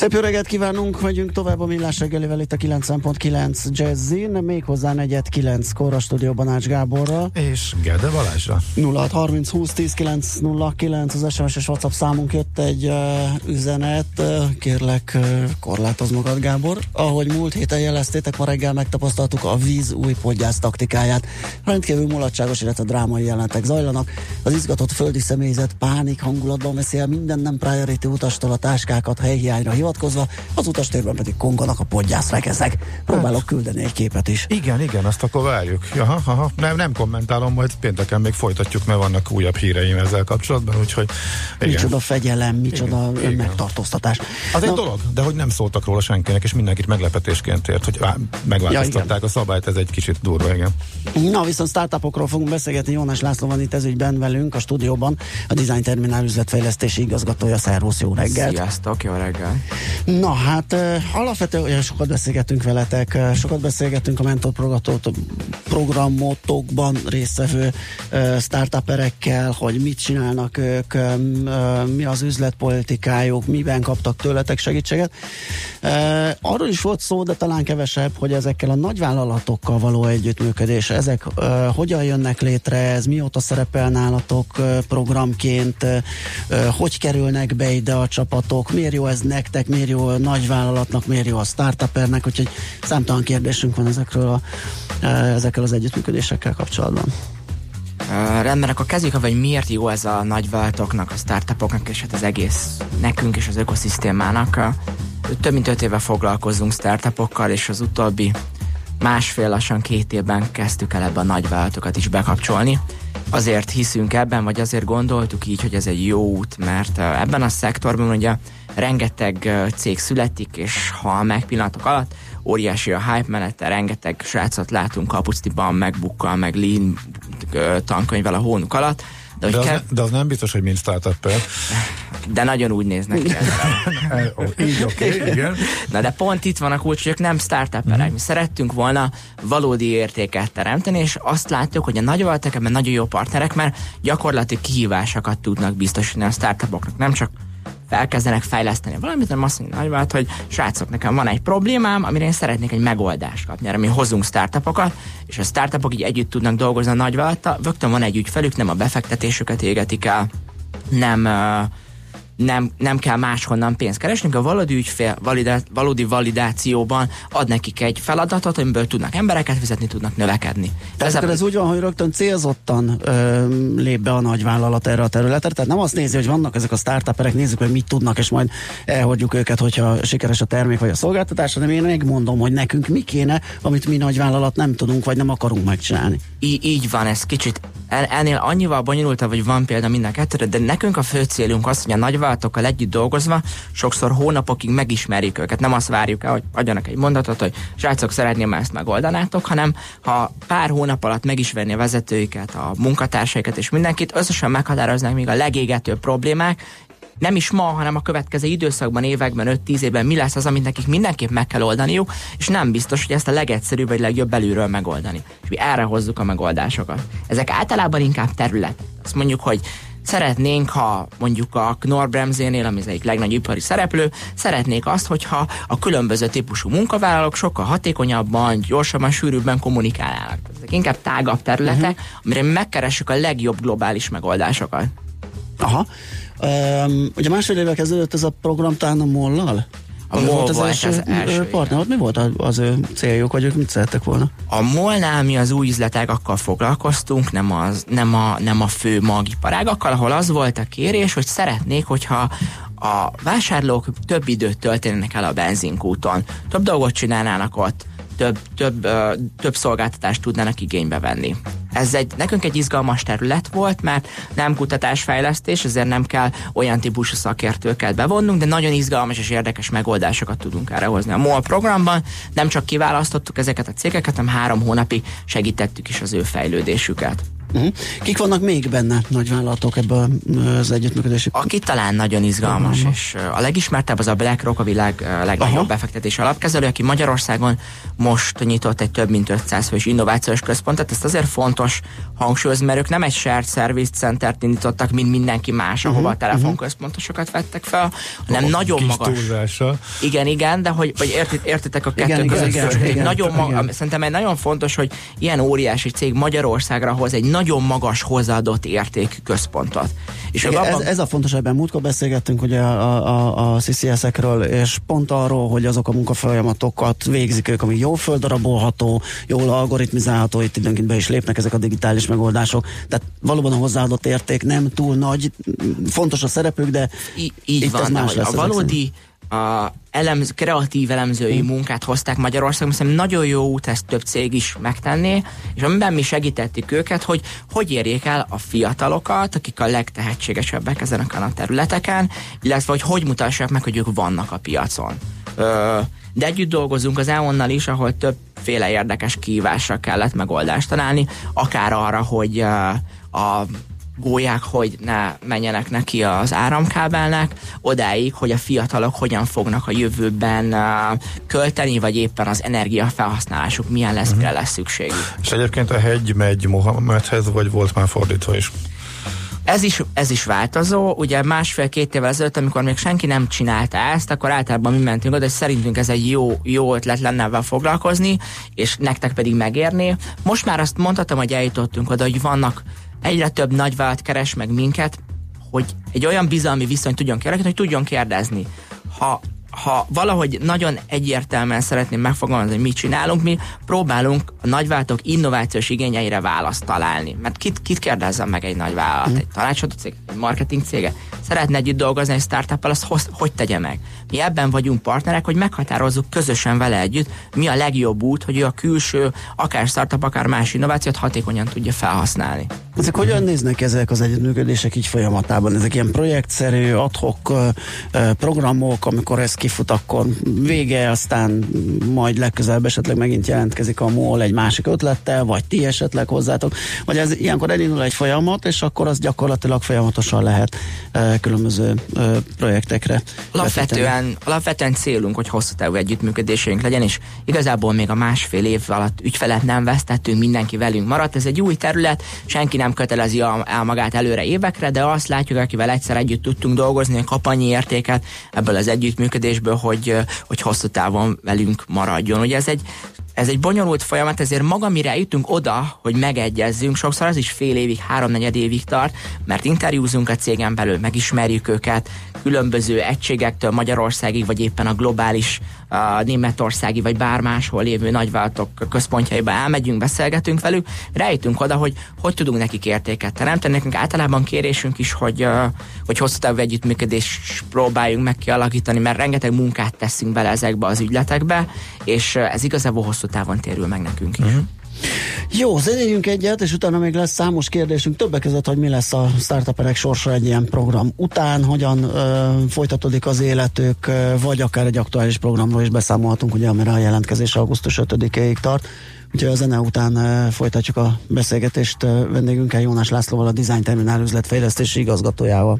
Szép jó reggelt kívánunk, megyünk tovább a millás reggelivel itt a 9.9 Jazzin, méghozzá negyed 9 kor a stúdióban Ács Gáborral. És Gede Balázsra. 0630 20 10 909 az SMS és WhatsApp számunk jött egy uh, üzenet, uh, kérlek uh, korlátoz magad Gábor. Ahogy múlt héten jeleztétek, ma reggel megtapasztaltuk a víz új podgyász taktikáját. Rendkívül mulatságos, illetve drámai jelentek zajlanak. Az izgatott földi személyzet pánik hangulatban veszi el minden nem priority utastól a táskákat helyhiányra hivatkozva, az utastérben pedig konganak a podgyászrekezek. Próbálok hát. küldeni egy képet is. Igen, igen, azt akkor várjuk. Aha, aha. Nem, nem kommentálom, majd pénteken még folytatjuk, mert vannak újabb híreim ezzel kapcsolatban, úgyhogy igen. Micsoda fegyelem, micsoda igen, megtartóztatás. Az Na, egy dolog, de hogy nem szóltak róla senkinek, és mindenkit meglepetésként ért, hogy megváltoztatták ja, a szabályt, ez egy kicsit durva, igen. Na, viszont startupokról fogunk beszélgetni. Jónás László van itt ezügyben velünk a stúdióban, a Design Terminál üzletfejlesztési igazgatója. Szervusz, jó reggelt! Sziasztok, jó reggel! Na hát alapvetően olyan sokat beszélgetünk veletek, sokat beszélgetünk a mentor programotokban résztvevő startuperekkel, hogy mit csinálnak ők, mi az üzletpolitikájuk, miben kaptak tőletek segítséget. Arról is volt szó, de talán kevesebb, hogy ezekkel a nagyvállalatokkal való együttműködés, ezek hogyan jönnek létre, ez mióta szerepel nálatok programként, hogy kerülnek be ide a csapatok, miért jó ez nektek, miért jó a nagyvállalatnak, miért jó a startupernek, úgyhogy számtalan kérdésünk van ezekről a, ezekkel az együttműködésekkel kapcsolatban. Uh, rendben, akkor kezdjük, hogy miért jó ez a nagyvállalatoknak, a startupoknak, és hát az egész nekünk és az ökoszisztémának. Több mint öt éve foglalkozunk startupokkal, és az utóbbi másfél lassan két évben kezdtük el ebbe a nagyvállalatokat is bekapcsolni. Azért hiszünk ebben, vagy azért gondoltuk így, hogy ez egy jó út, mert ebben a szektorban ugye rengeteg cég születik, és ha meg pillanatok alatt, óriási a hype mellette, rengeteg srácot látunk kapuctiban, megbukkal, meg lean tankönyvvel a hónuk alatt, de, de, az kell... ne, de az nem biztos, hogy mind startup De nagyon úgy néznek ki. Így oké, okay, igen. Na de pont itt van a kulcs, hogy ők nem startuperek. Mm. Mi szerettünk volna valódi értéket teremteni, és azt látjuk, hogy a nagyobb ebben nagyon jó partnerek, mert gyakorlati kihívásokat tudnak biztosítani a startupoknak. Nem csak elkezdenek fejleszteni valamit, hanem azt mondja nagyvállalat, hogy srácok, nekem van egy problémám, amire én szeretnék egy megoldást kapni. Erre mi hozunk startupokat, és a startupok így együtt tudnak dolgozni a nagyvállalattal, rögtön van egy ügyfelük, nem a befektetésüket égetik el, nem uh, nem, nem kell máshonnan pénzt keresni, a valódi ügyfél validá, valódi validációban ad nekik egy feladatot, amiből tudnak embereket fizetni, tudnak növekedni. Tehát ez, ez úgy van, hogy rögtön célzottan ö, lép be a nagyvállalat erre a területre, tehát nem azt nézi, hogy vannak ezek a startuperek, nézzük, hogy mit tudnak, és majd elhagyjuk őket, hogyha sikeres a termék vagy a szolgáltatás, hanem én megmondom, hogy nekünk mi kéne, amit mi nagyvállalat nem tudunk, vagy nem akarunk megcsinálni. Í- így van, ez kicsit ennél annyival bonyolultabb, hogy van példa minden kettőre, de nekünk a fő célunk az, hogy a nagyvállalatokkal együtt dolgozva sokszor hónapokig megismerjük őket. Nem azt várjuk el, hogy adjanak egy mondatot, hogy srácok, szeretném ezt megoldanátok, hanem ha pár hónap alatt megismerni a vezetőiket, a munkatársaikat és mindenkit, összesen meghatároznák még a legégetőbb problémák, nem is ma, hanem a következő időszakban, években, 5-10 évben mi lesz az, amit nekik mindenképp meg kell oldaniuk, és nem biztos, hogy ezt a legegyszerűbb vagy legjobb belülről megoldani. És mi erre hozzuk a megoldásokat. Ezek általában inkább terület. Azt mondjuk, hogy szeretnénk, ha mondjuk a Knorr-Bremzénél, ami az egyik legnagyobb ipari szereplő, szeretnék azt, hogyha a különböző típusú munkavállalók sokkal hatékonyabban, gyorsabban, sűrűbben kommunikálnának. Ezek inkább tágabb területek, uh-huh. amire megkeressük a legjobb globális megoldásokat. Aha. Um, ugye másfél évvel kezdődött ez a program talán a Mollal? A MOL volt az első, az első partner, ott mi volt az ő céljuk, vagy ők mit szerettek volna? A MOL-nál mi az új üzletágakkal foglalkoztunk, nem, az, nem, a, nem a fő magiparágakkal, ahol az volt a kérés, hogy szeretnék, hogyha a vásárlók több időt töltenének el a benzinkúton, több dolgot csinálnának ott, több, több, több szolgáltatást tudnának igénybe venni. Ez egy, nekünk egy izgalmas terület volt, mert nem kutatásfejlesztés, ezért nem kell olyan típusú szakértőket bevonnunk, de nagyon izgalmas és érdekes megoldásokat tudunk erre hozni. A MOL programban nem csak kiválasztottuk ezeket a cégeket, hanem három hónapig segítettük is az ő fejlődésüket. Uh-huh. Kik vannak még benne nagyvállalatok ebből az együttműködési? Aki talán nagyon izgalmas, uh-huh. és a legismertebb az a BlackRock, a világ legnagyobb uh-huh. befektetési alapkezelő, aki Magyarországon most nyitott egy több mint 500 fős innovációs központot. Ezt azért fontos hangsúlyozni, mert ők nem egy shared service centert indítottak, mint mindenki más, ahova uh-huh. a telefonközpontosokat vettek fel, hanem oh, nagyon magas. Túlzása. Igen, igen, de hogy vagy értit, értitek a kettő igen, között. Igen, igen, igen, nagyon igen. Maga, szerintem egy nagyon fontos, hogy ilyen óriási cég Magyarországra hoz egy nagyon magas hozzáadott értékű központot. És Igen, abban... ez, ez a fontos, ebben múltkor beszélgettünk ugye a, a, a CCS-ekről, és pont arról, hogy azok a munkafolyamatokat végzik ők, ami jól földarabolható, jól algoritmizálható, itt időnként be is lépnek ezek a digitális megoldások. Tehát valóban a hozzáadott érték nem túl nagy, fontos a szerepük, de I- így itt van, ez más lesz a valódi a elemz, kreatív elemzői mm. munkát hozták Magyarországon, hiszen nagyon jó út ezt több cég is megtenné, és amiben mi segítettük őket, hogy hogy érjék el a fiatalokat, akik a legtehetségesebbek ezen a területeken, illetve hogy hogy mutassák meg, hogy ők vannak a piacon. De együtt dolgozunk az EON-nal is, ahol többféle érdekes kívásra kellett megoldást találni, akár arra, hogy a gólyák, hogy ne menjenek neki az áramkábelnek, odáig, hogy a fiatalok hogyan fognak a jövőben uh, költeni, vagy éppen az energiafelhasználásuk milyen lesz, uh-huh. mire lesz szükségük. És egyébként a hegy megy Mohamedhez, vagy volt már fordítva is? Ez is, ez is változó, ugye másfél-két évvel ezelőtt, amikor még senki nem csinálta ezt, akkor általában mi mentünk oda, hogy szerintünk ez egy jó, jó ötlet lenne ebben foglalkozni, és nektek pedig megérni. Most már azt mondhatom, hogy eljutottunk oda, hogy vannak egyre több nagyvállalat keres meg minket, hogy egy olyan bizalmi viszonyt tudjon kialakítani, hogy tudjon kérdezni. Ha ha valahogy nagyon egyértelműen szeretném megfogalmazni, hogy mit csinálunk, mi próbálunk a nagyvállalatok innovációs igényeire választ találni. Mert kit, kit kérdezzem meg egy nagyvállalat, egy tanácsadó cég, egy marketing cége, szeretne együtt dolgozni egy startup azt hogy, hogy tegye meg? Mi ebben vagyunk partnerek, hogy meghatározzuk közösen vele együtt, mi a legjobb út, hogy ő a külső, akár startup, akár más innovációt hatékonyan tudja felhasználni. Ezek hogyan néznek ezek az együttműködések így folyamatában? Ezek ilyen projektszerű, adhok programok, amikor ez kifut, akkor vége, aztán majd legközelebb esetleg megint jelentkezik a MOL egy másik ötlettel, vagy ti esetleg hozzátok, vagy ez ilyenkor elindul egy folyamat, és akkor az gyakorlatilag folyamatosan lehet különböző projektekre. Alapvetően, alapvetően célunk, hogy hosszú távú együttműködéseink legyen, és igazából még a másfél év alatt ügyfelet nem vesztettünk, mindenki velünk maradt. Ez egy új terület, senki nem kötelezi el magát előre évekre, de azt látjuk, akivel egyszer együtt tudtunk dolgozni, hogy kap annyi értéket ebből az együttműködésből, hogy, hogy hosszú távon velünk maradjon. Ugye ez egy ez egy bonyolult folyamat, ezért maga mire jutunk oda, hogy megegyezzünk, sokszor az is fél évig, háromnegyed évig tart, mert interjúzunk a cégen belül, megismerjük őket, különböző egységektől Magyarországig, vagy éppen a globális a németországi, vagy bár máshol lévő nagyvállalatok központjaiba elmegyünk, beszélgetünk velük, rejtünk oda, hogy hogy tudunk nekik értéket teremteni. Nekünk általában kérésünk is, hogy, hogy hosszú távú együttműködés próbáljunk meg kialakítani, mert rengeteg munkát teszünk bele ezekbe az ügyletekbe, és ez igazából hosszú távon térül meg nekünk is. Uh-huh. Jó, zenéljünk egyet, és utána még lesz számos kérdésünk, többek között, hogy mi lesz a startuperek sorsa egy ilyen program után, hogyan ö, folytatódik az életük, ö, vagy akár egy aktuális programról is beszámolhatunk, ugye, amire a jelentkezés augusztus 5-ig tart. Úgyhogy a zene után ö, folytatjuk a beszélgetést vendégünkkel, Jónás Lászlóval, a Design Terminál üzletfejlesztési igazgatójával.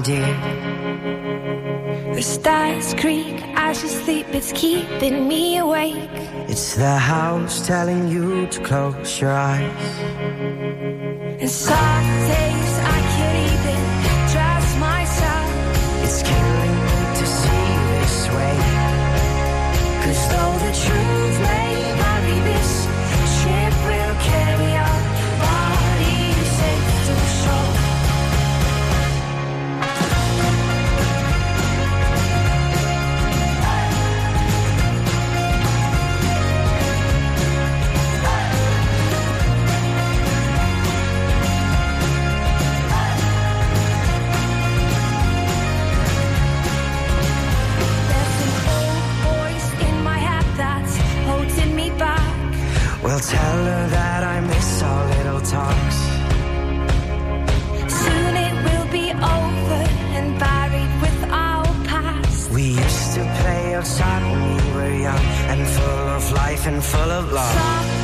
Dear. The stars creak as you sleep, it's keeping me awake. It's the house telling you to close your eyes. And some days I can't even trust myself. It's killing me to see this way. Cause though the truth tell her that I miss our little talks. Soon it will be over and buried with our past. We used to play outside when we were young and full of life and full of love. So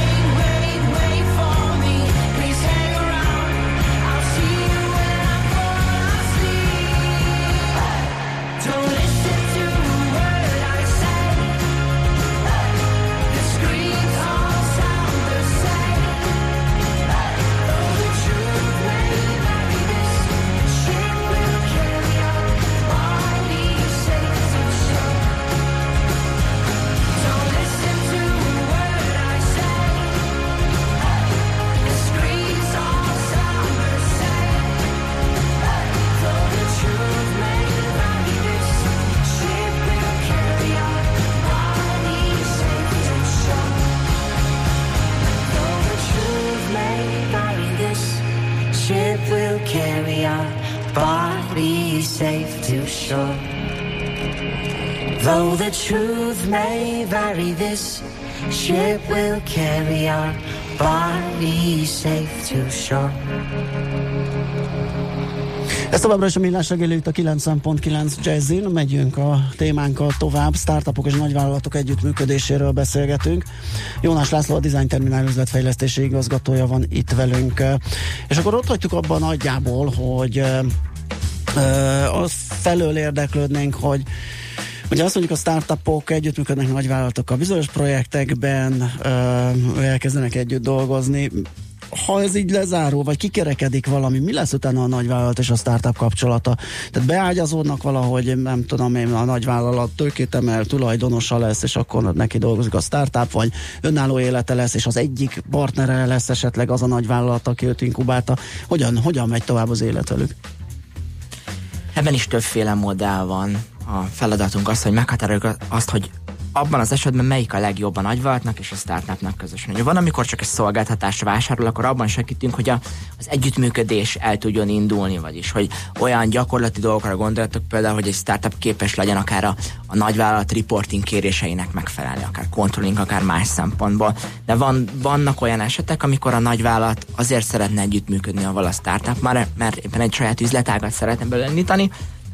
truth may vary, this ship will carry our bodies safe to shore. Ez továbbra is a millás reggeli itt a 90.9 Jazzin. Megyünk a témánkkal tovább. Startupok és nagyvállalatok együttműködéséről beszélgetünk. Jónás László, a Design Terminál üzletfejlesztési igazgatója van itt velünk. És akkor ott hagytuk abban nagyjából, hogy az felől érdeklődnénk, hogy Ugye azt mondjuk a startupok együttműködnek nagyvállalatokkal bizonyos projektekben, ö, elkezdenek együtt dolgozni. Ha ez így lezárul, vagy kikerekedik valami, mi lesz utána a nagyvállalat és a startup kapcsolata? Tehát beágyazódnak valahogy, nem tudom én, a nagyvállalat tőkét emel, tulajdonosa lesz, és akkor neki dolgozik a startup, vagy önálló élete lesz, és az egyik partnere lesz esetleg az a nagyvállalat, aki őt inkubálta. Hogyan, hogyan megy tovább az élet velük? Ebben is többféle modell van. A feladatunk az, hogy meghatároljuk azt, hogy abban az esetben melyik a legjobb a nagyvállalatnak és a startupnak közösen. Ugye van, amikor csak egy szolgáltatást vásárol, akkor abban segítünk, hogy a, az együttműködés el tudjon indulni, vagyis hogy olyan gyakorlati dolgokra gondoljatok például, hogy egy startup képes legyen akár a, a nagyvállalat reporting kéréseinek megfelelni, akár controlling, akár más szempontból. De van, vannak olyan esetek, amikor a nagyvállalat azért szeretne együttműködni a startup, mert, mert éppen egy saját üzletágat szeretne belőle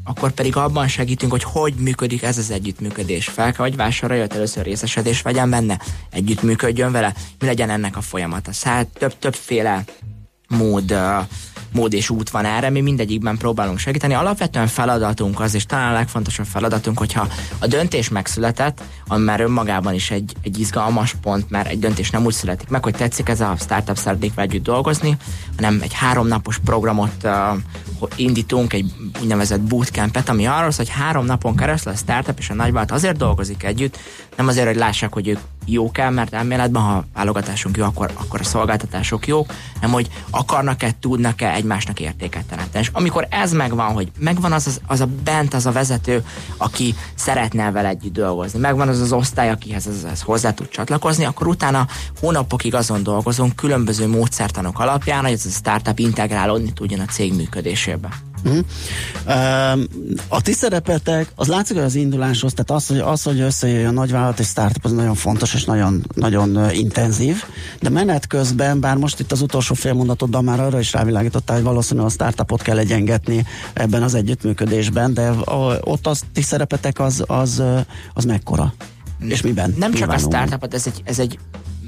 akkor pedig abban segítünk, hogy hogy működik ez az együttműködés. Fel hogy vásárolja, hogy először részesedés vegyen benne, együttműködjön vele, mi legyen ennek a folyamata. Szóval több, többféle mód, mód és út van erre, mi mindegyikben próbálunk segíteni. Alapvetően feladatunk az, és talán a legfontosabb feladatunk, hogyha a döntés megszületett, ami már önmagában is egy, egy izgalmas pont, mert egy döntés nem úgy születik meg, hogy tetszik ez a startup szeretnék együtt dolgozni, hanem egy háromnapos programot uh, indítunk, egy úgynevezett bootcampet, ami arról szól, hogy három napon keresztül a startup és a nagyvállalat azért dolgozik együtt, nem azért, hogy lássák, hogy ők jók el, mert elméletben, ha válogatásunk jó, akkor, akkor a szolgáltatások jók, nem hogy akarnak-e, tudnak-e egymásnak értéket teremteni. És amikor ez megvan, hogy megvan az, az, az a bent, az a vezető, aki szeretne vele együtt dolgozni, megvan az az osztály, akihez ez, ez hozzá tud csatlakozni, akkor utána hónapokig azon dolgozunk különböző módszertanok alapján, hogy ez a startup integrálódni tudjon a cég működésébe. Uh-huh. A ti szerepetek, az látszik, hogy az induláshoz, tehát az, hogy, az, hogy összejöjjön a nagyvállalat és startup, az nagyon fontos és nagyon, nagyon intenzív, de menet közben, bár most itt az utolsó félmondatodban már arra is rávilágítottál, hogy valószínűleg a startupot kell egyengetni ebben az együttműködésben, de a, ott az ti szerepetek az, az, az mekkora? És miben? Nem csak a startupot, ez egy, ez egy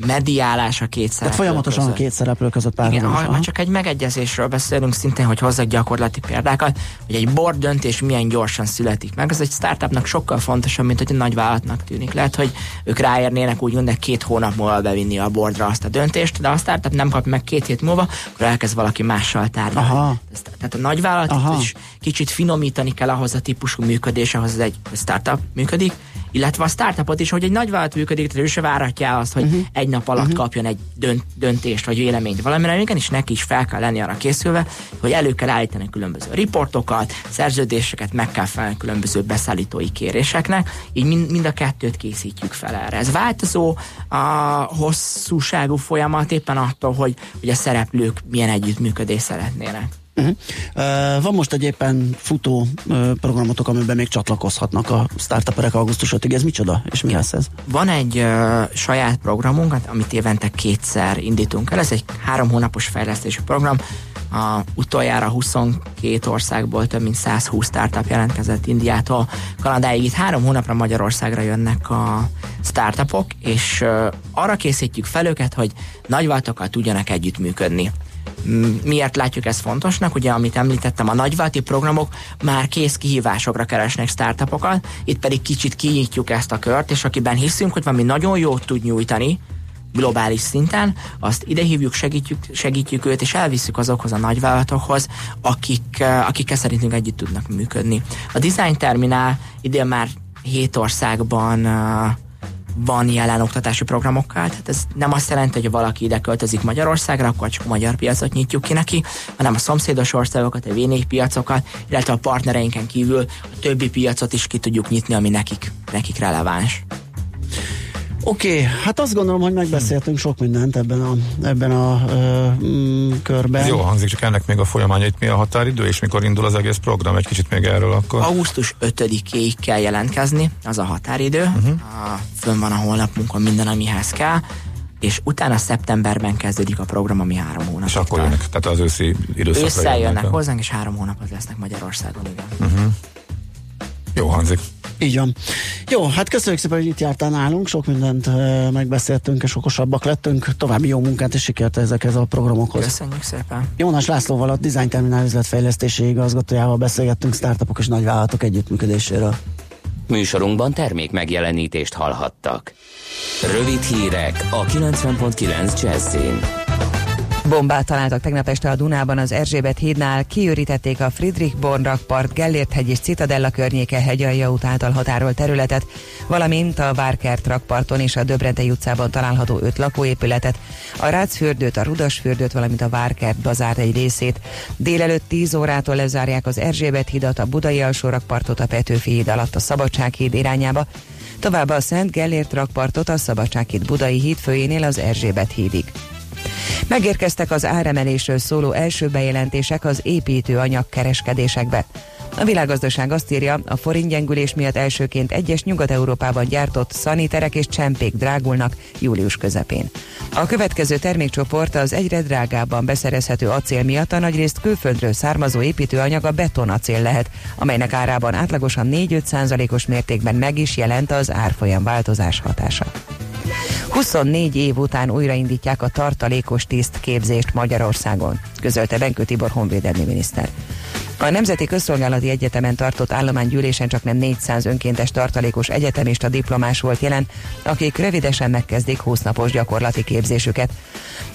mediálás a két Tehát szereplő folyamatosan a között. két szereplő között Igen, párhuzamosan. ha, ha csak egy megegyezésről beszélünk, szintén, hogy hozzak gyakorlati példákat, hogy egy board döntés milyen gyorsan születik meg, ez egy startupnak sokkal fontosabb, mint hogy egy nagy vállalatnak tűnik. Lehet, hogy ők ráérnének úgy de két hónap múlva bevinni a boardra azt a döntést, de a startup nem kap meg két hét múlva, akkor elkezd valaki mással tárgyalni. Aha. Tehát a nagyvállalat is kicsit finomítani kell ahhoz a típusú működés, ahhoz egy startup működik, illetve a startupot is, hogy egy nagyvállalat működik, ő se várhatja azt, hogy uh-huh. egy nap alatt uh-huh. kapjon egy dönt, döntést vagy véleményt valamire, igenis neki is fel kell lenni arra készülve, hogy elő kell állítani különböző riportokat, szerződéseket, meg kell felelni különböző beszállítói kéréseknek, így mind, mind a kettőt készítjük fel erre. Ez változó a hosszúságú folyamat éppen attól, hogy, hogy a szereplők milyen együttműködést szeretnének. Uh-huh. Uh, van most egy éppen futó uh, programotok, amiben még csatlakozhatnak a startuperek augusztus 5-ig. Ez micsoda? És mi lesz ez? Van egy uh, saját programunk, amit évente kétszer indítunk el. Ez egy három hónapos fejlesztési program. A utoljára 22 országból több mint 120 startup jelentkezett Indiától Kanadáig. Itt három hónapra Magyarországra jönnek a startupok, és uh, arra készítjük fel őket, hogy nagyváltokkal tudjanak együttműködni. Miért látjuk ezt fontosnak? Ugye, amit említettem, a nagyválti programok már kész kihívásokra keresnek startupokat, itt pedig kicsit kinyitjuk ezt a kört, és akiben hiszünk, hogy valami nagyon jót tud nyújtani, globális szinten, azt ide hívjuk, segítjük, segítjük őt, és elviszük azokhoz a nagyvállalatokhoz, akik, eh, akikkel szerintünk együtt tudnak működni. A Design Terminál idén már hét országban eh, van jelen oktatási programokkal, tehát ez nem azt jelenti, hogy valaki ide költözik Magyarországra, akkor csak a magyar piacot nyitjuk ki neki, hanem a szomszédos országokat, a v piacokat, illetve a partnereinken kívül a többi piacot is ki tudjuk nyitni, ami nekik, nekik releváns. Oké, okay, hát azt gondolom, hogy megbeszéltünk sok mindent ebben a, ebben a ö, mm, körben. Ez jó hangzik, csak ennek még a folyamánya, itt mi a határidő, és mikor indul az egész program, egy kicsit még erről akkor. Augusztus 5-éig kell jelentkezni, az a határidő. Uh-huh. A, fönn van a honlapunkon minden, amihez kell, és utána szeptemberben kezdődik a program, ami három hónap. És akkor jönnek, tehát az őszi időszakra Ősszel jönnek jönnek. hozzánk, és három hónapot lesznek Magyarországon, igen. Jó hangzik. Így van. Jó, hát köszönjük szépen, hogy itt jártál nálunk, sok mindent megbeszéltünk, és okosabbak lettünk. További jó munkát és sikert ezekhez a programokhoz. Köszönjük szépen. Jónás Lászlóval, a Design Terminál üzletfejlesztési igazgatójával beszélgettünk startupok és nagyvállalatok együttműködéséről. Műsorunkban termék megjelenítést hallhattak. Rövid hírek a 90.9 Jazzin. Bombát találtak tegnap este a Dunában az Erzsébet hídnál, kiürítették a Friedrich Bornrak Park, Gellért hegy és Citadella környéke hegyalja út által határolt területet, valamint a Várkert rakparton és a Döbrentei utcában található öt lakóépületet, a Rácfürdőt, a Rudasfürdőt, valamint a Várkert bazár egy részét. Délelőtt 10 órától lezárják az Erzsébet hidat, a Budai alsó rakpartot, a Petőfi híd alatt a Szabadsághíd irányába, továbbá a Szent Gellért rakpartot a Szabadsághíd Budai híd főjénél az Erzsébet hídig. Megérkeztek az áremelésről szóló első bejelentések az építőanyag kereskedésekbe. A világgazdaság azt írja, a forintgyengülés miatt elsőként egyes Nyugat-Európában gyártott szaniterek és csempék drágulnak július közepén. A következő termékcsoport az egyre drágábban beszerezhető acél miatt a nagyrészt külföldről származó építőanyag a betonacél lehet, amelynek árában átlagosan 4-5 százalékos mértékben meg is jelent az árfolyam változás hatása. 24 év után újraindítják a tartalékos tiszt képzést Magyarországon, közölte Benkő Tibor honvédelmi miniszter. A Nemzeti Közszolgálati Egyetemen tartott állománygyűlésen csak nem 400 önkéntes tartalékos egyetemista diplomás volt jelen, akik rövidesen megkezdik 20 napos gyakorlati képzésüket.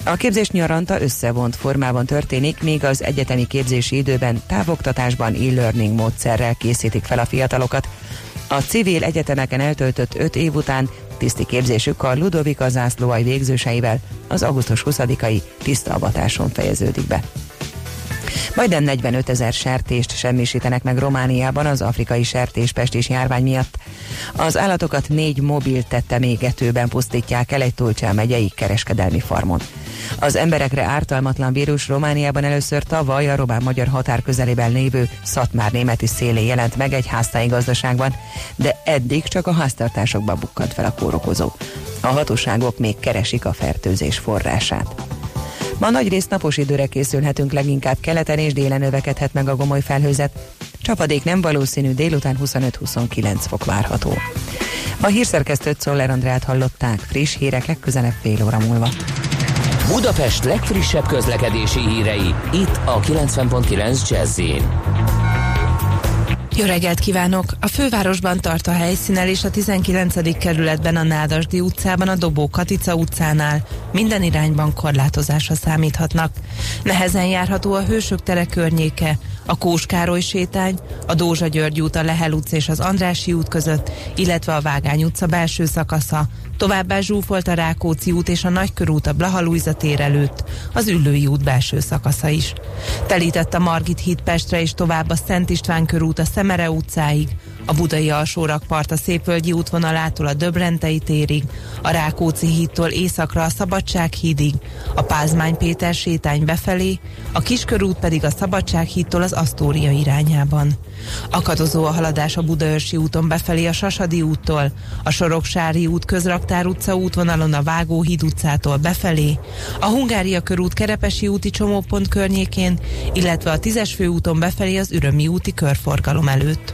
A képzés nyaranta összevont formában történik, míg az egyetemi képzési időben távoktatásban e-learning módszerrel készítik fel a fiatalokat. A civil egyetemeken eltöltött 5 év után tiszti képzésük Ludovika zászlóai végzőseivel az augusztus 20-ai tisztaavatáson fejeződik be. Majdnem 45 ezer sertést semmisítenek meg Romániában az afrikai sertéspestis járvány miatt. Az állatokat négy mobil tettemégetőben pusztítják el egy Tulcsán megyei kereskedelmi farmon. Az emberekre ártalmatlan vírus Romániában először tavaly a román-magyar határ közelében lévő Szatmár németi szélén jelent meg egy háztáji gazdaságban, de eddig csak a háztartásokban bukkant fel a kórokozó. A hatóságok még keresik a fertőzés forrását. Ma nagy részt napos időre készülhetünk, leginkább keleten és délen növekedhet meg a gomoly felhőzet. Csapadék nem valószínű, délután 25-29 fok várható. A hírszerkesztőt Szoller Andrát hallották, friss hírek legközelebb fél óra múlva. Budapest legfrissebb közlekedési hírei, itt a 90.9 jazz Jó reggelt kívánok! A fővárosban tart a helyszínel és a 19. kerületben a Nádasdi utcában a Dobó Katica utcánál. Minden irányban korlátozásra számíthatnak. Nehezen járható a Hősök tere környéke, a Kós Károly sétány, a Dózsa György út, a Lehel utca és az Andrási út között, illetve a Vágány utca belső szakasza. Továbbá zsúfolt a Rákóczi út és a Nagykörút a Blaha Lujza tér előtt, az Üllői út belső szakasza is. Telített a Margit híd Pestre és tovább a Szent István körút a Szemere utcáig, a Budai alsórakpart a Szépvölgyi útvonalától a Döbrentei térig, a Rákóczi hídtól északra a Szabadság hídig, a Pázmány Péter sétány befelé, a Kiskörút pedig a Szabadság hídtól az Asztória irányában. Akadozó a haladás a Budaörsi úton befelé a Sasadi úttól, a Soroksári út közraktár utca útvonalon a Vágóhíd utcától befelé, a Hungária körút Kerepesi úti csomópont környékén, illetve a Tízes főúton befelé az Ürömi úti körforgalom előtt.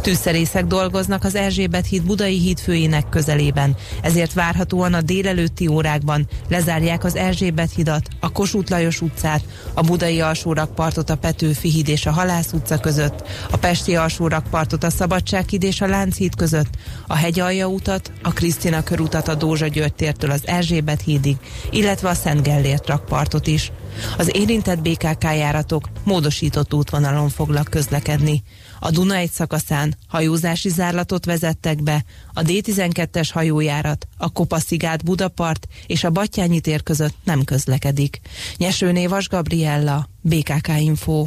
Tűzszerészek dolgoznak az Erzsébet híd Budai híd főjének közelében, ezért várhatóan a délelőtti órákban lezárják az Erzsébet hidat, a Kossuth Lajos utcát, a Budai alsórakpartot a Petőfi híd és a Halász utca között, a Pesti alsórakpartot a Szabadsághíd és a Lánchíd között, a Hegyalja utat, a Krisztina körutat a Dózsa György az Erzsébet hídig, illetve a Szent Gellért rakpartot is. Az érintett BKK járatok módosított útvonalon fognak közlekedni. A Duna egy szakaszán hajózási zárlatot vezettek be, a D12-es hajójárat, a Kopaszigát Budapart és a Battyányi tér között nem közlekedik. Nyesőné Vas Gabriella, BKK Info.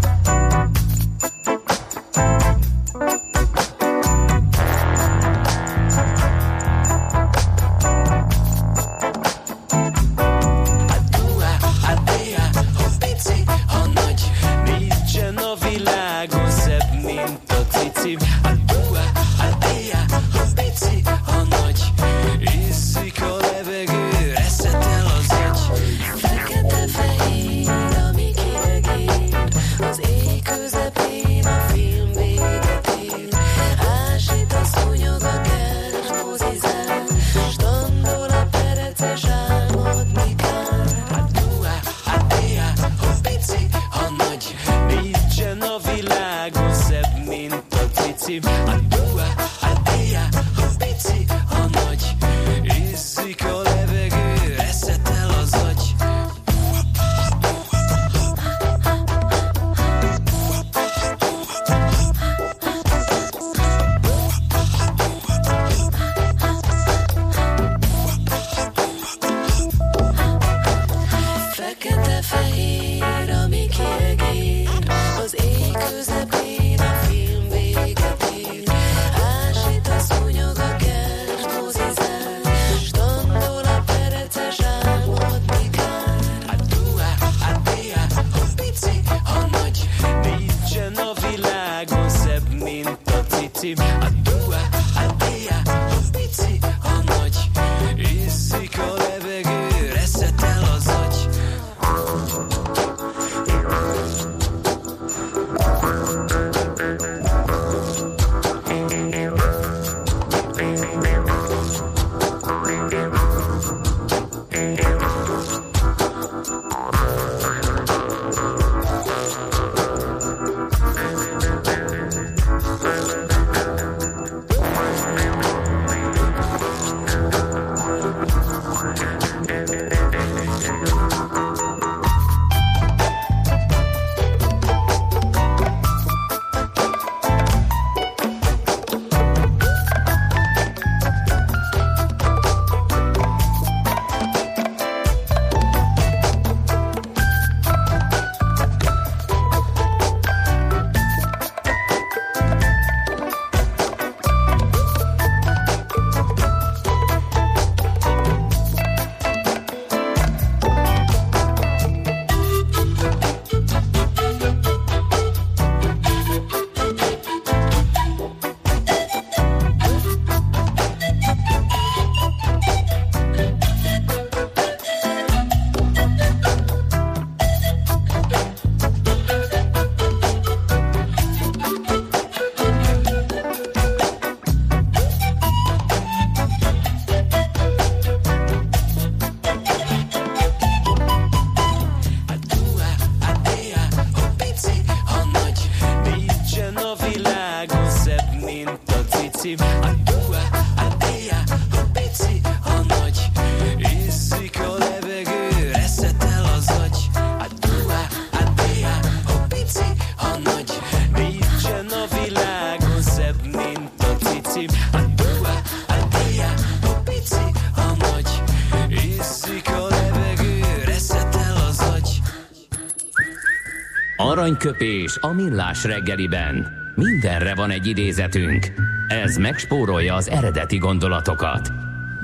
Aranyköpés a millás reggeliben. Mindenre van egy idézetünk. Ez megspórolja az eredeti gondolatokat.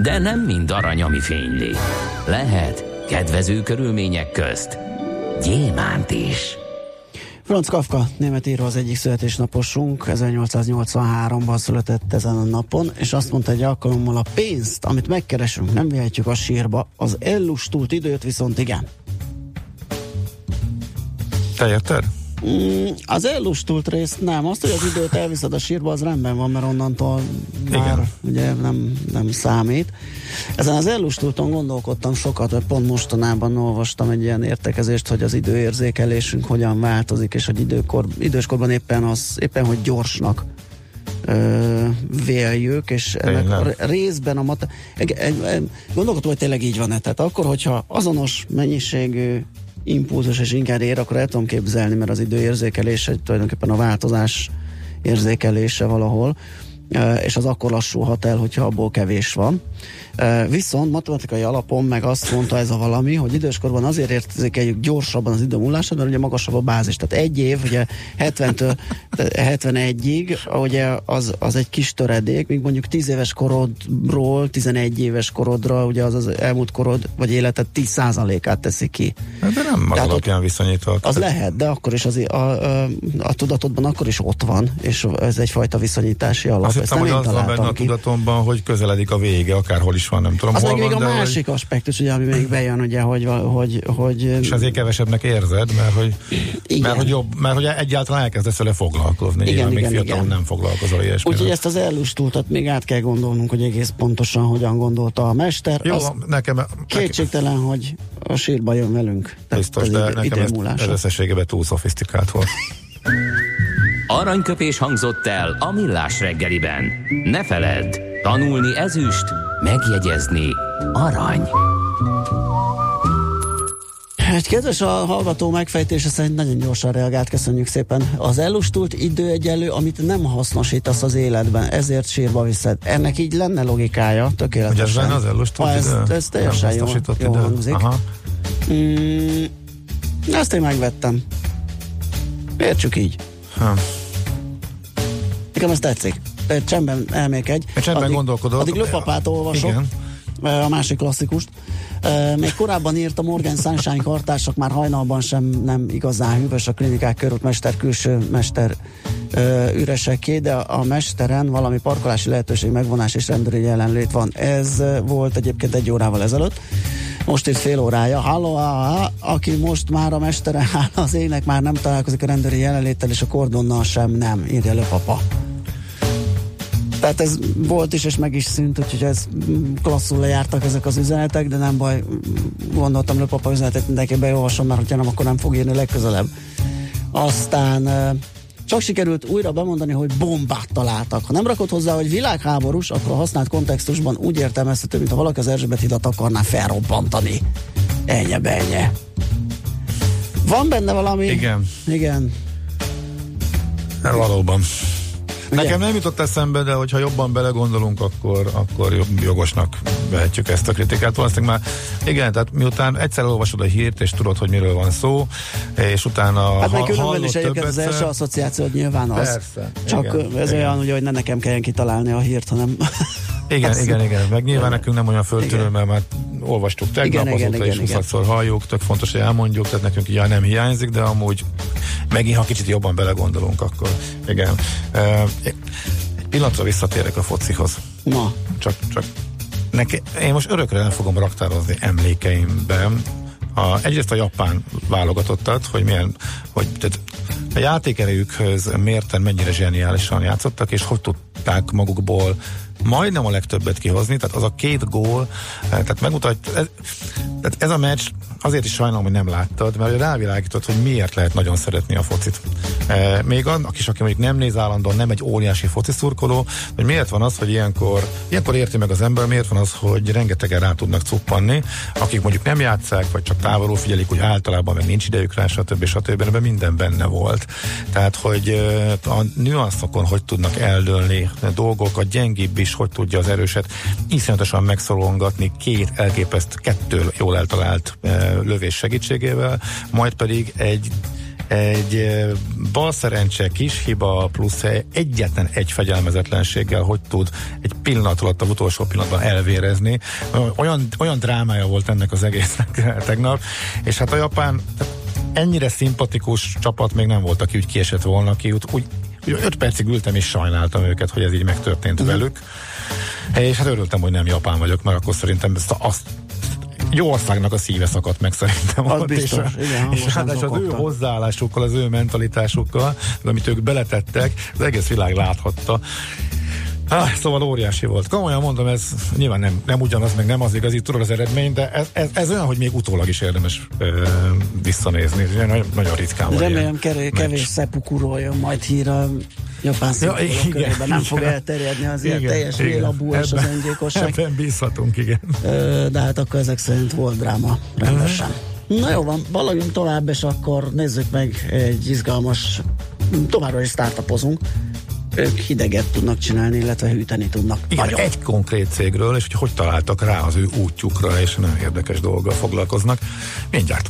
De nem mind arany, ami fényli. Lehet kedvező körülmények közt gyémánt is. Franz Kafka, német író az egyik születésnaposunk, 1883-ban született ezen a napon, és azt mondta egy alkalommal a pénzt, amit megkeresünk, nem vihetjük a sírba, az ellustult időt viszont igen. Te érted? Mm, az ellustult részt nem. Azt, hogy az időt elviszed a sírba, az rendben van, mert onnantól már Igen. ugye nem, nem számít. Ezen az ellustulton gondolkodtam sokat, mert pont mostanában olvastam egy ilyen értekezést, hogy az időérzékelésünk hogyan változik, és hogy időkor, időskorban éppen az, éppen hogy gyorsnak ö, véljük, és ennek Tényleg? a részben a mat- gondolkodom, hogy tényleg így van-e. Tehát akkor, hogyha azonos mennyiségű impulzus és inkább ér, akkor el tudom képzelni, mert az időérzékelése tulajdonképpen a változás érzékelése valahol, és az akkor lassulhat el, hogyha abból kevés van. Viszont matematikai alapon meg azt mondta ez a valami, hogy időskorban azért érzékeljük gyorsabban az idő múlását, mert ugye magasabb a bázis. Tehát egy év, ugye 70-től 71-ig, ugye az, az egy kis töredék, míg mondjuk 10 éves korodról 11 éves korodra, ugye az az elmúlt korod, vagy életed 10%-át teszi ki. Hát De nem az Tehát alapján viszonyítva. Az lehet, de akkor is az, a, a, a tudatodban akkor is ott van, és ez egyfajta viszonyítási alap. Azt Nem hogy az van benne a tudatomban, hogy közeledik a vége, akárhol is van, nem tudom, Az hol meg még van, a de hogy- másik aspektus, ugye, ami még bejön, ugye, hogy, hogy, hogy És ezért kevesebbnek érzed, mert hogy, Igen. mert hogy, jobb, mert hogy egyáltalán elkezdesz vele foglalkozni. Igen, Nyilván még igen, fiatalon igen. nem foglalkozol ilyesmivel. Úgyhogy ezt az ellustultat még át kell gondolnunk, hogy egész pontosan hogyan gondolta a mester. Jó, az nekem, nekem kétségtelen, hogy a sírba jön velünk. Biztos, de nekem ez, ez összességében túl szofisztikált volt. Aranyköpés hangzott el a millás reggeliben. Ne feledd, tanulni ezüst, megjegyezni arany. Egy kedves a hallgató megfejtése szerint nagyon gyorsan reagált, köszönjük szépen. Az elustult idő egyenlő, amit nem hasznosítasz az életben, ezért sírba viszed. Ennek így lenne logikája, tökéletesen. Hogy ez benne az elustult Ha ez, idő? ez teljesen jó, jó hangzik. Aha. Mm, ezt én megvettem. Értsük így. Ha. Nekem ez tetszik. Te Csendben elmékedj. Én csendben gondolkodok. Addig Löpapát olvasok. Igen. a másik klasszikust. Még korábban írt a Morgan Sunshine kartársak, már hajnalban sem nem igazán hűvös a klinikák körút mester külső mester üreseké, de a mesteren valami parkolási lehetőség, megvonás és rendőri jelenlét van. Ez volt egyébként egy órával ezelőtt. Most írt fél órája. Halló, á, aki most már a mesteren áll az ének, már nem találkozik a rendőri jelenléttel, és a kordonnal sem nem, írja le papa. Tehát ez volt is, és meg is szűnt, úgyhogy ez mm, klasszul lejártak ezek az üzenetek, de nem baj, gondoltam, hogy papa üzenetet mindenki beolvasom, mert hogyha nem, akkor nem fog írni legközelebb. Aztán csak sikerült újra bemondani, hogy bombát találtak. Ha nem rakott hozzá, hogy világháborús, akkor a használt kontextusban úgy értelmezhető, mint ha valaki az Erzsébet hidat akarná felrobbantani. Ennyi, benye. Van benne valami? Igen. Igen. Valóban. Ugye? Nekem nem jutott eszembe, de hogyha jobban belegondolunk, akkor, akkor jogosnak vehetjük ezt a kritikát. Valószínűleg már, igen, tehát miután egyszer olvasod a hírt, és tudod, hogy miről van szó, és utána Hát ha, hallod is egyébként az első egyszer, asszociáció, nyilván az. Persze, Csak igen, ez igen. olyan, ugye, hogy ne nekem kelljen kitalálni a hírt, hanem... Igen, Azt- igen, igen. Meg nyilván nekünk nem olyan Igen. mert már olvastuk tegnap, Igen, azóta igen, is igen. 20 halljuk, tök fontos, hogy elmondjuk, tehát nekünk így nem hiányzik, de amúgy megint, ha kicsit jobban belegondolunk, akkor igen. Egy pillanatra visszatérek a focihoz. Na, Csak, csak. Neki, én most örökre nem fogom raktározni emlékeimben a, egyrészt a japán válogatottat, hogy milyen, hogy tehát a játékerejükhöz mérten mennyire zseniálisan játszottak, és hogy tudták magukból majdnem a legtöbbet kihozni, tehát az a két gól, eh, tehát megmutat, ez, tehát ez a meccs azért is sajnálom, hogy nem láttad, mert rávilágított, hogy miért lehet nagyon szeretni a focit. E, még annak is, aki mondjuk nem néz állandóan, nem egy óriási foci szurkoló, hogy miért van az, hogy ilyenkor, ilyenkor érti meg az ember, miért van az, hogy rengetegen rá tudnak cuppanni, akik mondjuk nem játszák, vagy csak távolról figyelik, hogy általában meg nincs idejük rá, stb. stb. Ebben minden benne volt. Tehát, hogy e, a nüanszokon hogy tudnak eldőlni dolgok, a gyengébb is, hogy tudja az erőset iszonyatosan megszorongatni két elképeszt, kettő jól eltalált e, lövés segítségével, majd pedig egy egy eh, balszerencse, kis hiba plusz egyetlen egy fegyelmezetlenséggel hogy tud egy pillanat alatt, az utolsó pillanatban elvérezni. Olyan, olyan drámája volt ennek az egésznek tegnap, és hát a japán ennyire szimpatikus csapat még nem volt, aki úgy kiesett volna ki, úgy, úgy úgy öt percig ültem és sajnáltam őket, hogy ez így megtörtént uh-huh. velük. És hát örültem, hogy nem japán vagyok, mert akkor szerintem ezt azt jó országnak a szíve szakadt meg szerintem. Az ott, biztos, és, igen, és hát az ő hozzáállásukkal, az ő mentalitásukkal, amit ők beletettek, az egész világ láthatta. Ah, szóval óriási volt. Komolyan mondom, ez nyilván nem, nem ugyanaz, meg nem az igazi, tudod az eredmény, de ez, ez, ez olyan, hogy még utólag is érdemes ö, visszanézni. Nagyon, nagyon ritkán van Remélem ilyen meccs. kevés szepukuról jön majd hír a japán ja, igen, körében. Nem fog igen. elterjedni az ilyen Igen, teljes igen. vélabú és az öngyilkosság. Ebben bízhatunk, igen. Ö, de hát akkor ezek szerint volt dráma rendesen. Na jó van, valagjunk tovább, és akkor nézzük meg egy izgalmas, továbbra is startupozunk. Ők hideget tudnak csinálni, illetve hűteni tudnak. Igen, Nagyon. egy konkrét cégről, és hogy hogy találtak rá az ő útjukra, és nagyon érdekes dolggal foglalkoznak. Mindjárt.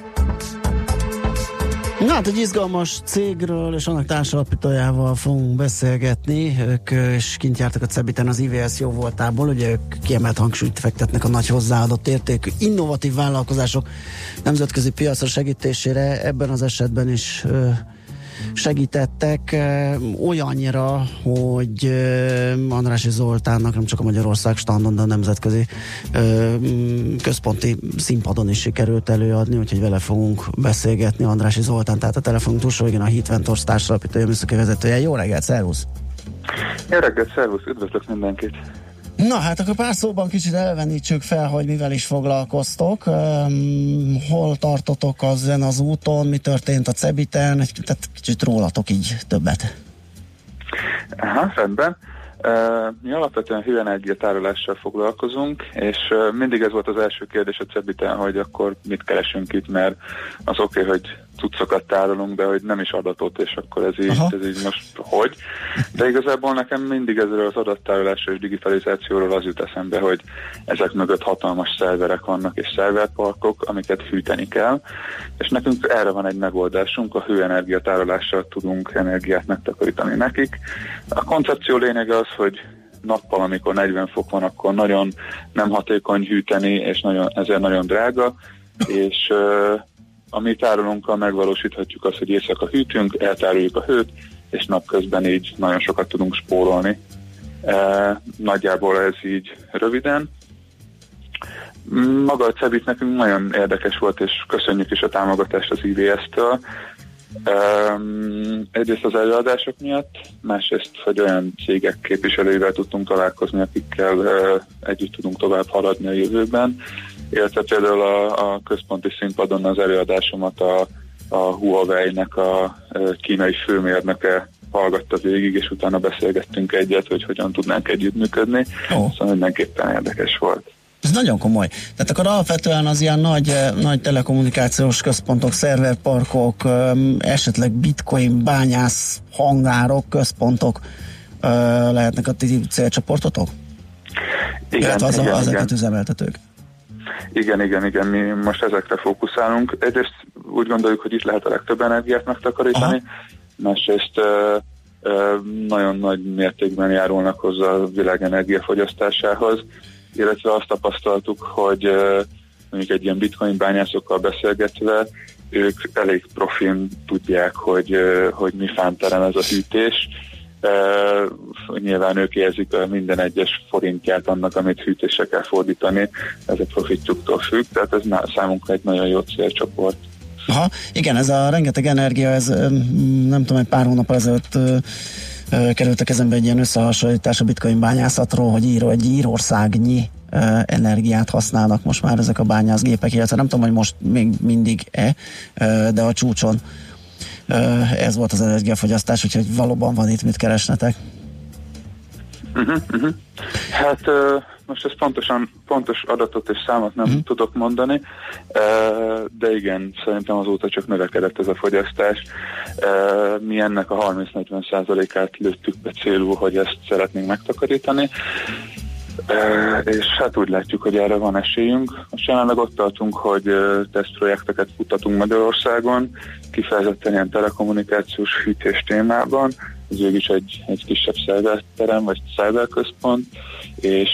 Na hát egy izgalmas cégről és annak társalapítójával fogunk beszélgetni. Ők is kint jártak a Cebiten az IVS jó voltából, ugye ők kiemelt hangsúlyt fektetnek a nagy hozzáadott értékű innovatív vállalkozások nemzetközi piacra segítésére. Ebben az esetben is ö, segítettek olyannyira, hogy Andrási Zoltánnak nem csak a Magyarország standon, de a nemzetközi központi színpadon is sikerült előadni, úgyhogy vele fogunk beszélgetni. Andrási Zoltán, tehát a telefonunk túlsó, igen, a Hitventors társalapítója, műszaki vezetője. Jó reggelt, szervusz! Jó reggelt, szervusz, üdvözlök mindenkit! Na hát akkor pár szóban kicsit elvenítsük fel, hogy mivel is foglalkoztok, um, hol tartotok ezen az úton, mi történt a Cebiten, tehát kicsit rólatok így többet. Aha, rendben. Uh, mi alapvetően hőenergia tárolással foglalkozunk, és uh, mindig ez volt az első kérdés a Cebiten, hogy akkor mit keresünk itt, mert az oké, okay, hogy cuccokat tárolunk, de hogy nem is adatot, és akkor ez így, ez így most hogy. De igazából nekem mindig ezzel az adattárolásról és digitalizációról az jut eszembe, hogy ezek mögött hatalmas szerverek vannak, és szerverparkok, amiket hűteni kell, és nekünk erre van egy megoldásunk, a hőenergia tárolással tudunk energiát megtakarítani nekik. A koncepció lényege az, hogy nappal, amikor 40 fok van, akkor nagyon nem hatékony hűteni, és nagyon, ezért nagyon drága, és uh, a mi tárolunkkal megvalósíthatjuk azt, hogy éjszaka hűtünk, eltároljuk a hőt, és napközben így nagyon sokat tudunk spórolni. E, nagyjából ez így röviden. Maga a Cebit nekünk nagyon érdekes volt, és köszönjük is a támogatást az IVS-től. Um, egyrészt az előadások miatt, másrészt, hogy olyan cégek képviselőivel tudtunk találkozni, akikkel uh, együtt tudunk tovább haladni a jövőben, illetve például a, a központi színpadon az előadásomat a, a Huawei-nek a kínai főmérnöke hallgatta végig, és utána beszélgettünk egyet, hogy hogyan tudnánk együttműködni. Oh. Szóval mindenképpen érdekes volt. Ez nagyon komoly. Tehát akkor alapvetően az ilyen nagy, nagy telekommunikációs központok, szerverparkok, esetleg bitcoin bányász hangárok, központok lehetnek a ti célcsoportotok? Igen, Illetve az, igen, az igen. ezeket üzemeltetők. Igen, igen, igen, mi most ezekre fókuszálunk. Egyrészt úgy gondoljuk, hogy itt lehet a legtöbb energiát megtakarítani, Aha. másrészt ö, ö, nagyon nagy mértékben járulnak hozzá a világ energiafogyasztásához, illetve azt tapasztaltuk, hogy ö, mondjuk egy ilyen bitcoin bányászokkal beszélgetve, ők elég profin tudják, hogy, hogy mi fánterem ez a hűtés, Uh, nyilván ők érzik minden egyes forintját annak, amit hűtésre kell fordítani, ez a profitjuktól függ, tehát ez számunkra egy nagyon jó célcsoport. Aha, igen, ez a rengeteg energia, ez nem tudom, egy pár hónap ezelőtt került a kezembe egy ilyen összehasonlítás a bitcoin bányászatról, hogy író, egy írországnyi energiát használnak most már ezek a bányászgépek, illetve nem tudom, hogy most még mindig-e, de a csúcson ez volt az energiafogyasztás, úgyhogy valóban van itt mit keresnetek. Uh-huh, uh-huh. Hát uh, most ezt pontosan, pontos adatot és számot nem uh-huh. tudok mondani, uh, de igen, szerintem azóta csak növekedett ez a fogyasztás. Uh, mi ennek a 30-40 százalékát lőttük be célul, hogy ezt szeretnénk megtakarítani. És hát úgy látjuk, hogy erre van esélyünk. Most jelenleg ott tartunk, hogy tesztprojekteket futtatunk Magyarországon, kifejezetten ilyen telekommunikációs hűtés témában. Ez végül is egy, egy kisebb szerverterem, vagy szerverközpont, és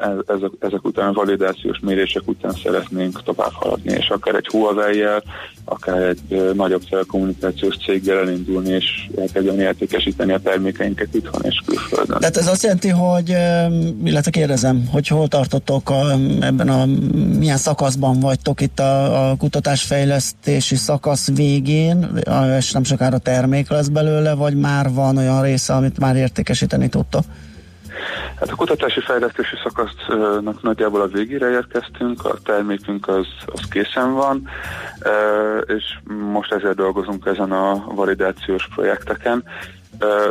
ez, ezek, ezek után, validációs mérések után szeretnénk tovább haladni, és akár egy Huawei-jel, akár egy nagyobb telekommunikációs céggel elindulni, és elkezdeni értékesíteni a termékeinket itthon és külföldön. Tehát ez azt jelenti, hogy, illetve kérdezem, hogy hol tartotok a, ebben a, milyen szakaszban vagytok itt a, a kutatásfejlesztési szakasz végén, és nem sokára termék lesz belőle, vagy már van olyan része, amit már értékesíteni tudtok? Hát a kutatási fejlesztési szakasznak nagyjából a végére érkeztünk, a termékünk az, az készen van, e, és most ezért dolgozunk ezen a validációs projekteken.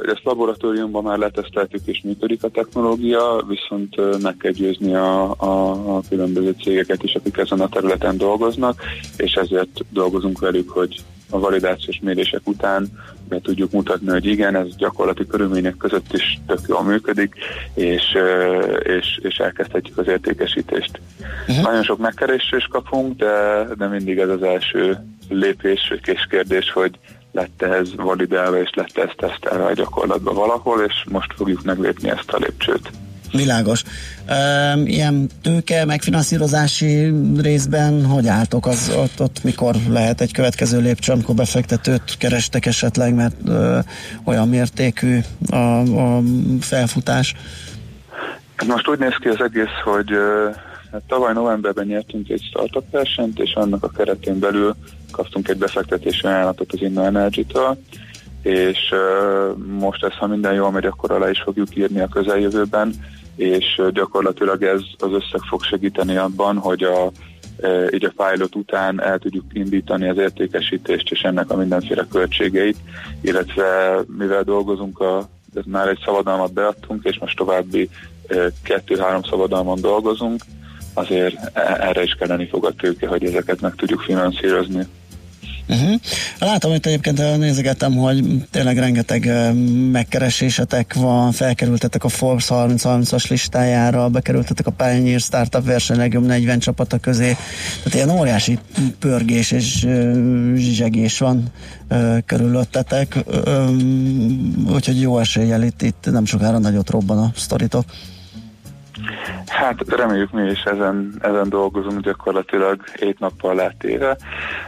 Ezt laboratóriumban már leteszteltük és működik a technológia, viszont meg kell győzni a, a, a különböző cégeket is, akik ezen a területen dolgoznak, és ezért dolgozunk velük, hogy a validációs mérések után be tudjuk mutatni, hogy igen, ez gyakorlati körülmények között is tök jól működik, és, és, és elkezdhetjük az értékesítést. Uh-huh. Nagyon sok megkeresést kapunk, de, de mindig ez az első lépés és kérdés, hogy lett ez validálva, és lett ez tesztelve a gyakorlatban valahol, és most fogjuk meglépni ezt a lépcsőt. Világos. Ilyen tőke, megfinanszírozási részben hogy álltok? Az, ott, ott mikor lehet egy következő lépcső, amikor befektetőt kerestek esetleg, mert ö, olyan mértékű a, a felfutás? Most úgy néz ki az egész, hogy hát tavaly novemberben nyertünk egy startup versenyt, és annak a keretén belül kaptunk egy befektetési ajánlatot az Inno Energy-től, és most ezt, ha minden jól megy, akkor alá is fogjuk írni a közeljövőben, és gyakorlatilag ez az összeg fog segíteni abban, hogy a így a pilot után el tudjuk indítani az értékesítést és ennek a mindenféle költségeit, illetve mivel dolgozunk a már egy szabadalmat beadtunk, és most további kettő-három szabadalmon dolgozunk, azért e- erre is kelleni fog a tőke, hogy ezeket meg tudjuk finanszírozni. Uh-huh. Látom itt egyébként nézegettem, hogy tényleg rengeteg megkeresésetek van, felkerültetek a Forbes 30-30-as listájára, bekerültetek a Pioneer Startup verseny legjobb 40 csapata közé. Tehát ilyen óriási pörgés és zsizsegés van körülöttetek, úgyhogy jó eséllyel itt, itt nem sokára nagyot robban a sztoritok. Hát reméljük mi is ezen, ezen dolgozunk gyakorlatilag hét nappal látéve,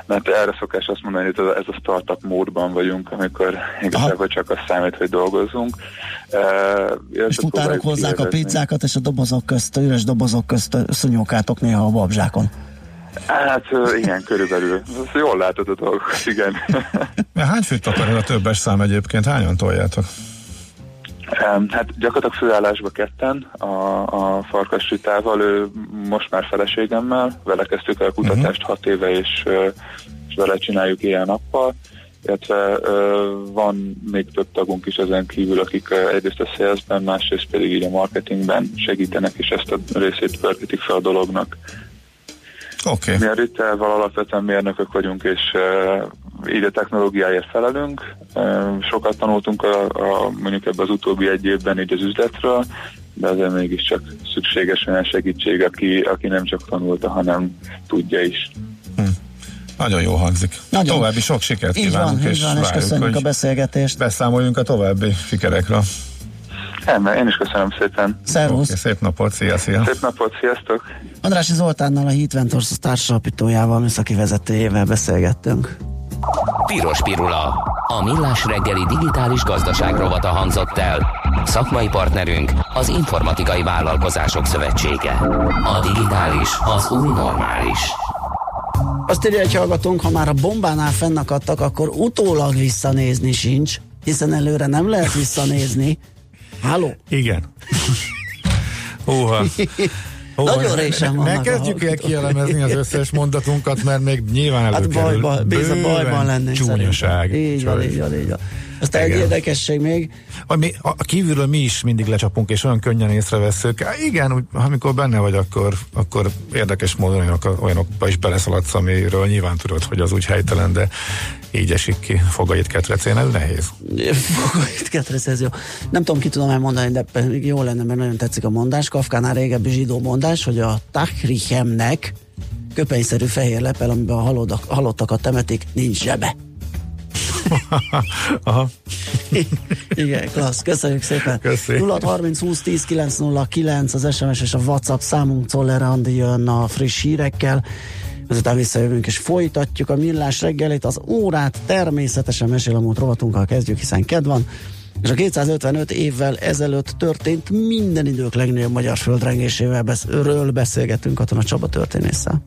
mert erre szokás azt mondani, hogy ez a startup módban vagyunk, amikor igazából csak azt számít, hogy dolgozzunk. Uh, és futárok hozzák a pizzákat, és a dobozok közt, a üres dobozok közt szonyókátok néha a babzsákon. Hát igen, körülbelül. Jól látod a dolgokat, igen. Hány főt akar ez a többes szám egyébként? Hányan toljátok? Hát gyakorlatilag főállásba ketten, a, a Farkas Ritával, ő most már feleségemmel, vele kezdtük el a kutatást uh-huh. hat éve, és, és vele csináljuk ilyen-nappal, illetve van még több tagunk is ezen kívül, akik egyrészt a salesben, másrészt pedig így a marketingben segítenek, és ezt a részét pörgetik fel a dolognak. Okay. Mi a Rittelval alapvetően mérnökök vagyunk, és uh, így a technológiáért felelünk. Uh, sokat tanultunk a, a, mondjuk ebben az utóbbi egy évben így az üzletről, de azért mégiscsak szükséges olyan segítség, aki, aki nem csak tanulta, hanem tudja is. Hm. Nagyon jó hangzik. Nagyon. További sok sikert így kívánunk, van, és, így van, és várjuk, köszönjük a beszélgetést. beszámoljunk a további sikerekről. Ember, én is köszönöm szépen. Szervusz. Okay, szép napot, szia, szia. Szép napot, sziasztok. Andrási Zoltánnal a Heat Ventures társalapítójával, műszaki vezetőjével beszélgettünk. Piros Pirula. A millás reggeli digitális gazdaság rovata hangzott el. Szakmai partnerünk az Informatikai Vállalkozások Szövetsége. A digitális az új normális. Azt írja egy hallgatónk, ha már a bombánál fennakadtak, akkor utólag visszanézni sincs, hiszen előre nem lehet visszanézni. Háló? Igen. Húha. Ó, Nagyon résen ne, vannak ne a kezdjük el kielemezni az összes mondatunkat, mert még nyilván Hát előkerül. bajban, Béza, Bőven bajban lennénk Csúnyaság. Így van, így van, így van. Aztán egy érdekesség még, Vagy mi, a, a kívülről mi is mindig lecsapunk, és olyan könnyen észreveszünk. Há, Igen, amikor benne vagy, akkor, akkor érdekes módon olyanok, olyanokba is beleszaladsz, amiről nyilván tudod, hogy az úgy helytelen, de így esik ki fogait ketrecén, ez nehéz. Itt ketrec, ez jó. Nem tudom, ki tudom elmondani, de jó lenne, mert nagyon tetszik a mondás. Kafkánál régebbi zsidó mondás, hogy a Tachrichemnek köpenyszerű fehér lepel, amiben a halottak, halottakat temetik, nincs zsebe. Aha. Igen, klassz, köszönjük szépen. Köszi. 0 30 20 10 909 az SMS és a WhatsApp számunk Czoller Andi jön a friss hírekkel. Ezután visszajövünk és folytatjuk a millás reggelit, az órát természetesen mesél a múlt rovatunkkal kezdjük, hiszen ked van. És a 255 évvel ezelőtt történt minden idők legnagyobb magyar földrengésével besz- ről beszélgetünk Katona Csaba történésszel.